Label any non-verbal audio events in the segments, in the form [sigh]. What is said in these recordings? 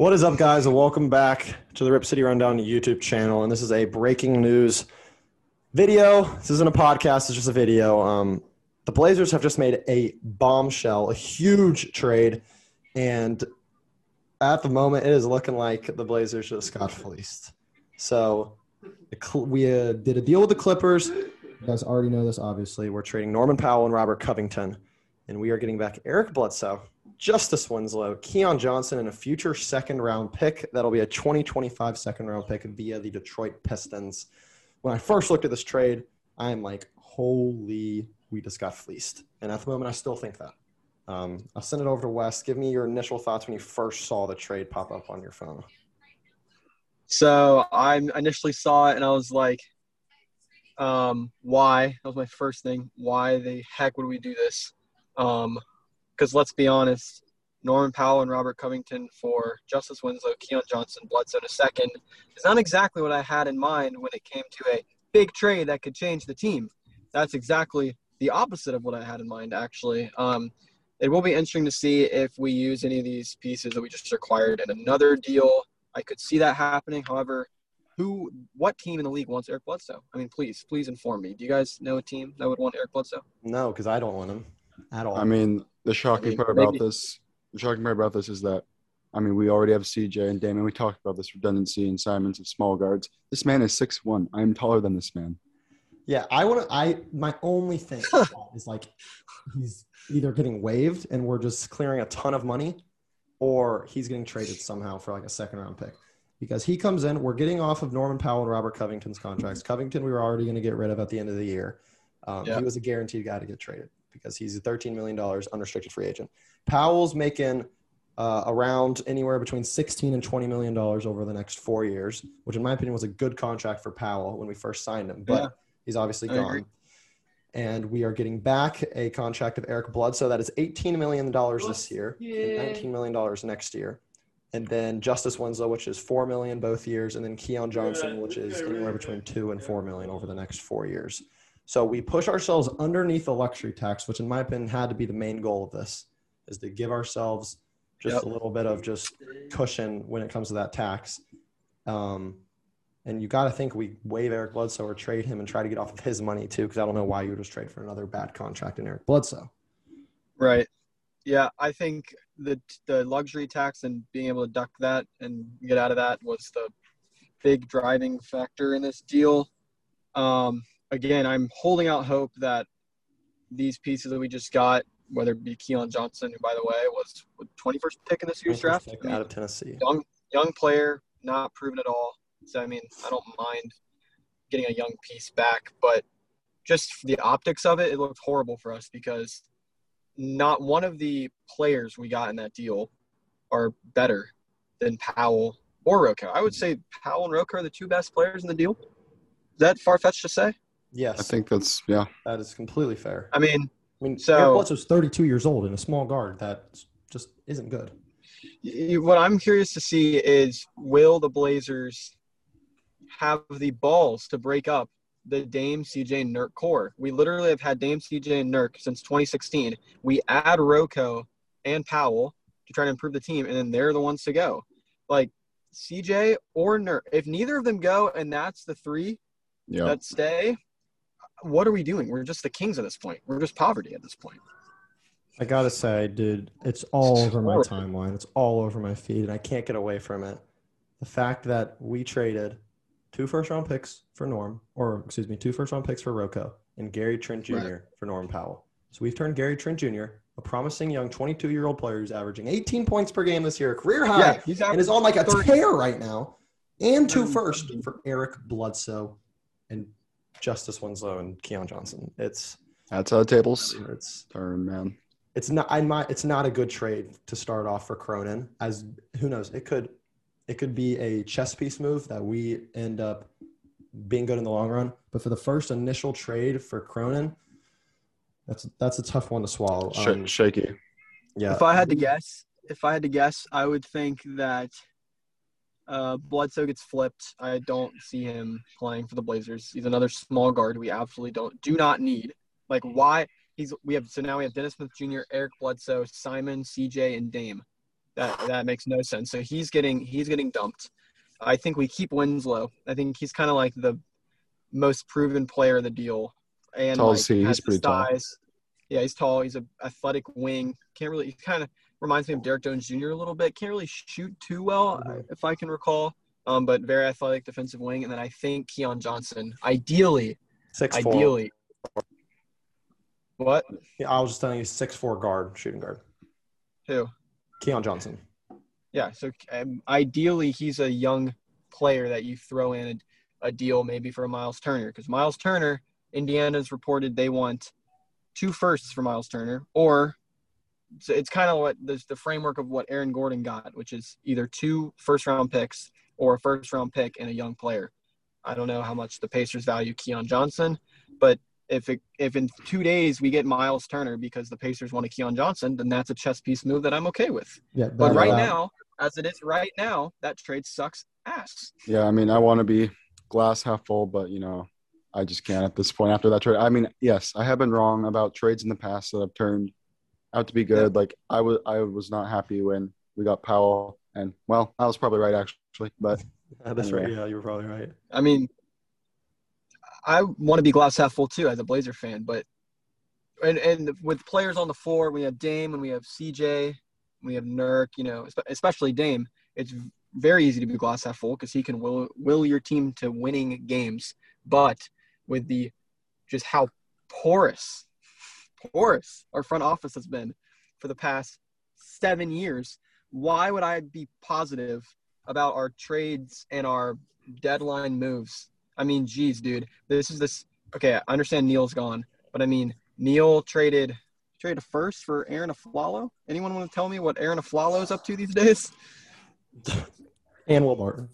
What is up, guys, and welcome back to the Rip City Rundown YouTube channel. And this is a breaking news video. This isn't a podcast; it's just a video. Um, the Blazers have just made a bombshell, a huge trade, and at the moment, it is looking like the Blazers just got fleeced. So we uh, did a deal with the Clippers. You guys already know this, obviously. We're trading Norman Powell and Robert Covington, and we are getting back Eric Bledsoe Justice Winslow, Keon Johnson, and a future second round pick. That'll be a 2025 second round pick via the Detroit Pistons. When I first looked at this trade, I am like, holy, we just got fleeced. And at the moment, I still think that. Um, I'll send it over to Wes. Give me your initial thoughts when you first saw the trade pop up on your phone. So I initially saw it and I was like, um, why? That was my first thing. Why the heck would we do this? Um, because let's be honest, Norman Powell and Robert Covington for Justice Winslow, Keon Johnson, Bledsoe in a second is not exactly what I had in mind when it came to a big trade that could change the team. That's exactly the opposite of what I had in mind, actually. Um, it will be interesting to see if we use any of these pieces that we just acquired in another deal. I could see that happening. However, who, what team in the league wants Eric Bledsoe? I mean, please, please inform me. Do you guys know a team that would want Eric Bledsoe? No, because I don't want him at all. I mean, the shocking I mean, part about this, the shocking part about this is that, I mean, we already have CJ and Damon. We talked about this redundancy and Simons of small guards. This man is six one. I am taller than this man. Yeah, I want to. I my only thing [laughs] is like he's either getting waived and we're just clearing a ton of money, or he's getting traded somehow for like a second round pick. Because he comes in, we're getting off of Norman Powell and Robert Covington's contracts. Covington, we were already going to get rid of at the end of the year. Um, He was a guaranteed guy to get traded because he's a $13 million unrestricted free agent. Powell's making uh, around anywhere between 16 and 20 million dollars over the next four years, which in my opinion was a good contract for Powell when we first signed him, but yeah, he's obviously I gone. Agree. And we are getting back a contract of Eric Bledsoe that is 18 million dollars this year, and 19 million dollars next year. And then Justice Winslow, which is four million both years, and then Keon Johnson, which is anywhere between two and four million over the next four years. So we push ourselves underneath the luxury tax, which in my opinion had to be the main goal of this, is to give ourselves just yep. a little bit of just cushion when it comes to that tax. Um, and you got to think we waive Eric Bledsoe or trade him and try to get off of his money too, because I don't know why you would just trade for another bad contract in Eric Bledsoe. Right. Yeah, I think the the luxury tax and being able to duck that and get out of that was the big driving factor in this deal. Um, again, I'm holding out hope that these pieces that we just got, whether it be Keon Johnson, who by the way was 21st pick in this year's draft, I mean, out of Tennessee, young young player, not proven at all. So I mean, I don't mind getting a young piece back, but just the optics of it, it looked horrible for us because not one of the players we got in that deal are better than Powell or Roko. I would mm-hmm. say Powell and Roko are the two best players in the deal. Is that far fetched to say? Yes, I think that's yeah. That is completely fair. I mean, I mean, so Eric Bledsoe's 32 years old and a small guard that just isn't good. What I'm curious to see is will the Blazers have the balls to break up the Dame, CJ, Nurk core? We literally have had Dame, CJ, and Nurk since 2016. We add Roko and Powell to try to improve the team, and then they're the ones to go. Like CJ or Nurk, if neither of them go, and that's the three yep. that stay, what are we doing? We're just the kings at this point. We're just poverty at this point. I gotta say, dude, it's all over my timeline. It's all over my feed, and I can't get away from it. The fact that we traded two first round picks for Norm, or excuse me, two first round picks for Roko and Gary Trent Jr. Right. for Norm Powell. So we've turned Gary Trent Jr., a promising young 22 year old player who's averaging 18 points per game this year, career high, yeah, and is on like a 30. tear right now, and two first for Eric Bledsoe and Justice Winslow and Keon Johnson. It's that's how the tables it's turn, man. It's not I might it's not a good trade to start off for Cronin. As who knows, it could it could be a chess piece move that we end up being good in the long run. But for the first initial trade for Cronin, that's that's a tough one to swallow. Um, shaky. Yeah. If I had to guess, if I had to guess, I would think that uh, Bledsoe gets flipped. I don't see him playing for the Blazers. He's another small guard we absolutely don't do not need. Like why he's we have so now we have Dennis Smith Jr., Eric Bledsoe, Simon, CJ, and Dame. That that makes no sense. So he's getting he's getting dumped. I think we keep Winslow. I think he's kind of like the most proven player of the deal. And Tall like, he, he's pretty tall. Yeah, he's tall. He's a athletic wing. Can't really. He kind of reminds me of Derrick Jones Jr. a little bit. Can't really shoot too well, Mhm. if I can recall. Um, but very athletic defensive wing. And then I think Keon Johnson. Ideally, Six four. ideally. What? Yeah, I was just telling you, six four guard, shooting guard. Who? Keon Johnson. Yeah. So um, ideally, he's a young player that you throw in a, a deal maybe for a Miles Turner because Miles Turner, Indiana's reported they want two firsts for Miles Turner, or so it's kind of what there's the framework of what Aaron Gordon got, which is either two first round picks or a first round pick and a young player. I don't know how much the Pacers value Keon Johnson, but if it, if in two days we get Miles Turner because the Pacers want a Keon Johnson, then that's a chess piece move that I'm okay with. Yeah, But right that- now, as it is right now, that trade sucks ass. Yeah, I mean, I want to be glass half full, but you know, I just can't at this point after that trade. I mean, yes, I have been wrong about trades in the past that have turned out to be good. Like I was, I was not happy when we got Powell, and well, I was probably right actually, but At this rate, yeah, you were probably right. I mean, I want to be glass half full too as a Blazer fan, but and and with players on the floor, we have Dame and we have CJ, we have Nurk. You know, especially Dame. It's very easy to be glass half full because he can will will your team to winning games. But with the just how porous, porous our front office has been for the past seven years, why would I be positive about our trades and our deadline moves? I mean, geez, dude, this is this. Okay, I understand Neil's gone, but I mean, Neil traded traded a first for Arron Afflalo. Anyone want to tell me what Arron Afflalo is up to these days? [laughs] And Will Barton.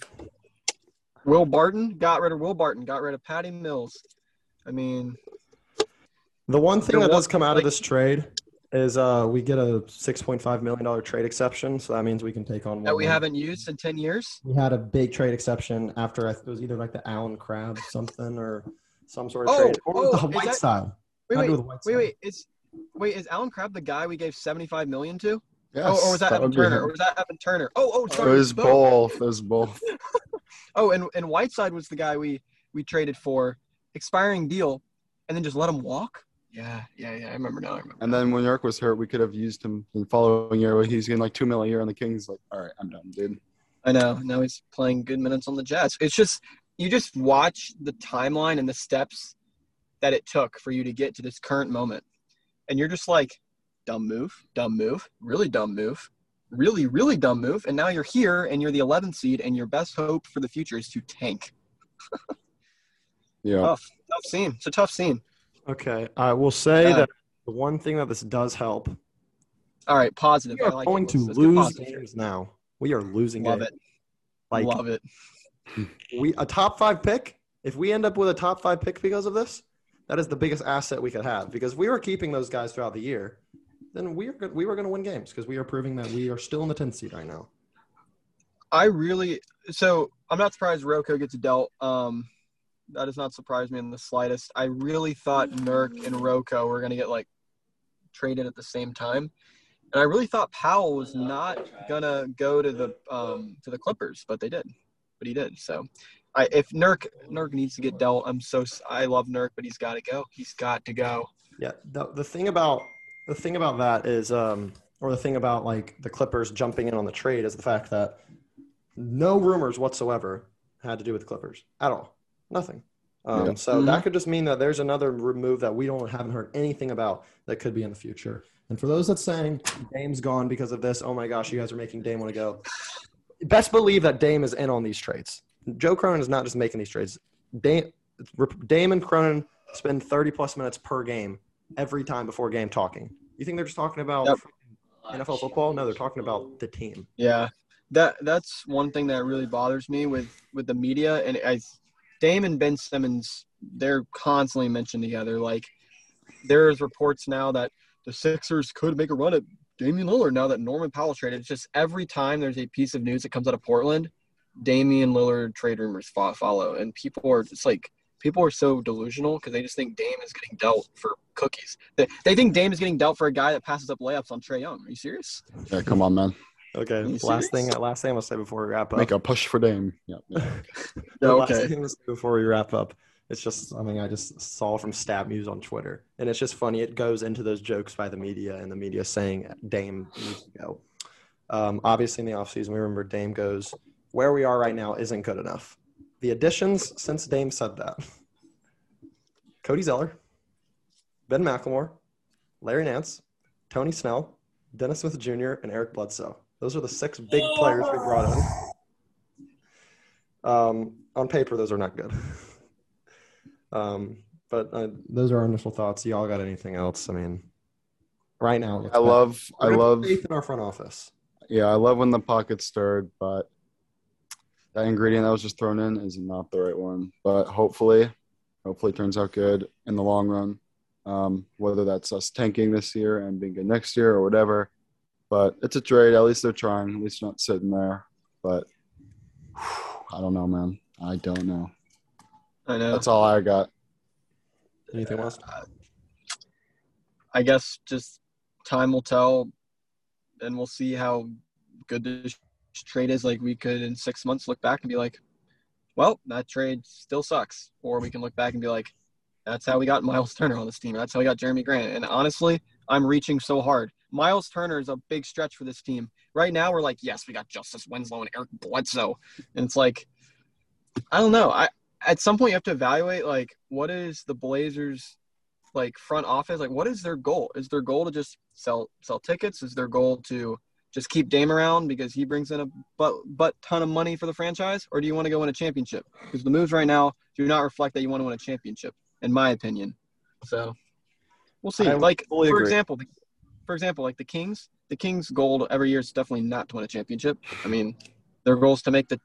Will Barton got rid of Will Barton, got rid of Patty Mills. I mean, The one thing There that wa- does come out like- of this trade is uh, we get a six point five million dollar trade exception, so that means we can take on. One. That we more. haven't used in ten years. We had a big trade exception after I, it was either like the Allen Crabbe something or some sort of Oh, trade, or oh, the is White that- side. Wait, wait, wait, Whiteside. wait. Is wait is Allen Crabbe the guy we gave seventy five million to? yes, oh, or was that, Evan Turner? him. Or was that Evan Turner? Oh, oh, It was both. It was both. [laughs] Oh, and and Whiteside was the guy we we traded for expiring deal, and then just let him walk. Yeah, yeah, yeah. I remember now. I remember. And then when York was hurt, we could have used him in the following year. He's getting like two million a year on the Kings. Like, all right, I'm done, dude. I know. Now he's playing good minutes on the Jazz. It's just you just watch the timeline and the steps that it took for you to get to this current moment, and you're just like, dumb move, dumb move, really dumb move, really, really dumb move, and now you're here and you're the 11th seed, and your best hope for the future is to tank. [laughs] Yeah. Tough, tough scene. It's a tough scene. Okay, I will say Yeah. that the one thing that this does help, All right, positive. we I are like going to lose games now. We are losing Love games. it. Like Love it. [laughs] we a top five pick. If we end up with a top five pick because of this, that is the biggest asset we could have. Because we were keeping those guys throughout the year, then we are good, we were going to win games because we are proving that we are still in the 10th seed right now. I really so I'm not surprised Roko gets a dealt. Um, that does not surprise me in the slightest. I really thought Nurk and Roko were gonna get like traded at the same time, and I really thought Powell was not gonna go to the um, to the Clippers, but they did, but he did. So, I if Nurk Nurk needs to get dealt, I'm so I love Nurk, but he's got to go. He's got to go. Yeah, the, the thing about the thing about that is, um, or the thing about like the Clippers jumping in on the trade is the fact that no rumors whatsoever had to do with the Clippers at all, nothing. Um, Yeah. So Mhm. that could just mean that there's another move that we don't haven't heard anything about that could be in the future. And for those that saying Dame's gone because of this, oh my gosh, you guys are making Dame want to go. Best believe that Dame is in on these trades. Joe Cronin is not just making these trades. Dame, Dame and Cronin spend 30 plus minutes per game every time before game talking. You think they're just talking about Yep. NFL football? No, they're talking about the team. Yeah, that that's one thing that really bothers me with with the media and I, Dame and Ben Simmons, they're constantly mentioned together. Like there's reports now that the Sixers could make a run at Damian Lillard now that Norman Powell traded. It's just every time there's a piece of news that comes out of Portland, Damian Lillard trade rumors follow, and people are just like people are so delusional because they just think Dame is getting dealt for cookies. They, they think Dame is getting dealt for a guy that passes up layups on Trae Young. Are you serious? Yeah, come on, man. Okay. you Last thing. Last thing I'm gonna say before we wrap up. Make a push for Dame. Yeah. [laughs] yeah. The [laughs] last Okay. thing I'm say before we wrap up. It's just something I just saw from Stab News on Twitter, and it's just funny. It goes into those jokes by the media, and the media saying Dame needs to go. Um, obviously, in the offseason, we remember Dame goes, "Where we are right now isn't good enough." The additions since Dame said that: Cody Zeller, Ben McLemore, Larry Nance, Tony Snell, Dennis Smith Jr., and Eric Bledsoe. Those are the six big players we brought in. Um, on paper, those are not good. [laughs] um, but uh, those are our initial thoughts. Y'all got anything else? I mean, right now, I love. I love. faith in our front office. Yeah, I love when the pocket stirred, but that ingredient that was just thrown in is not the right one. But hopefully, hopefully it turns out good in the long run. Um, whether that's us tanking this year and being good next year or whatever. But it's a trade. At least they're trying. At least not sitting there. But I don't know, man. I don't know. I know. That's all I got. Anything else? Uh, I guess just time will tell, and we'll see how good this trade is. Like we could in six months look back and be like, "Well, that trade still sucks," or we can look back and be like, "That's how we got Miles Turner on this team. That's how we got Jerami Grant." And honestly, I'm reaching so hard. Miles Turner is a big stretch for this team. Right now, we're like, "Yes, we got Justice Winslow and Eric Bledsoe," and it's like, I don't know. I at some point you have to evaluate like what is the Blazers like front office like what is their goal? Is their goal to just sell sell tickets? Is their goal to just keep Dame around because he brings in a but but ton of money for the franchise? Or do you want to go win a championship? Because the moves right now do not reflect that you want to win a championship in my opinion. So we'll see. I like for agree. example the, for example like the Kings the Kings goal every year is definitely not to win a championship I mean their goal is to make the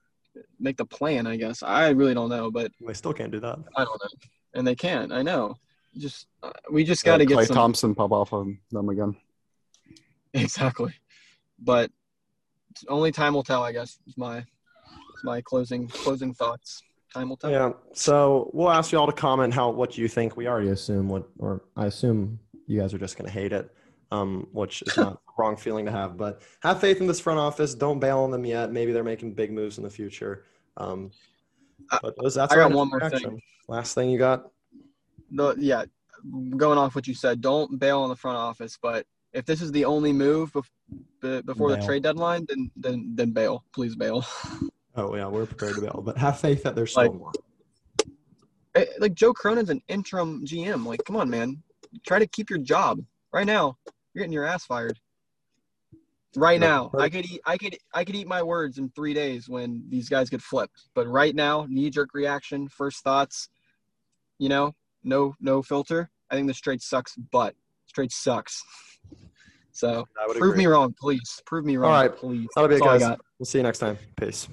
make the plan I guess I really don't know but They still can't do that. I don't know and they can't. I know just uh, we just got to get Klay some Thompson pop off of them again. [laughs] Exactly. But only time will tell, I guess, is my is my closing closing thoughts. Time will tell. Yeah. So we'll ask you all to comment how what you think. We already assume what, or I assume you guys are just going to hate it, um, which is [laughs] not the wrong feeling to have. But have faith in this front office. Don't bail on them yet. Maybe they're making big moves in the future. Um, I- but those, that's I got one more thing. Last thing you got? The yeah, going off what you said, don't bail on the front office. But if this is the only move bef- be- before the trade deadline, then then then bail. Please bail. [laughs] Oh yeah, we're prepared to bail, but have faith that there's still Like- more. Eh, like Joe Cronin's an interim GM. Like, come on, man. Try to keep your job. Right now, you're getting your ass fired. Right now, I could eat, I could, I could eat my words in three days when these guys get flipped. But right now, knee jerk reaction, first thoughts, you know, no, no filter. I think this trade sucks, but this trade sucks. So prove agree. me wrong, please. Prove me wrong, All right. please. That'll be it, guys. We'll see you next time. Peace.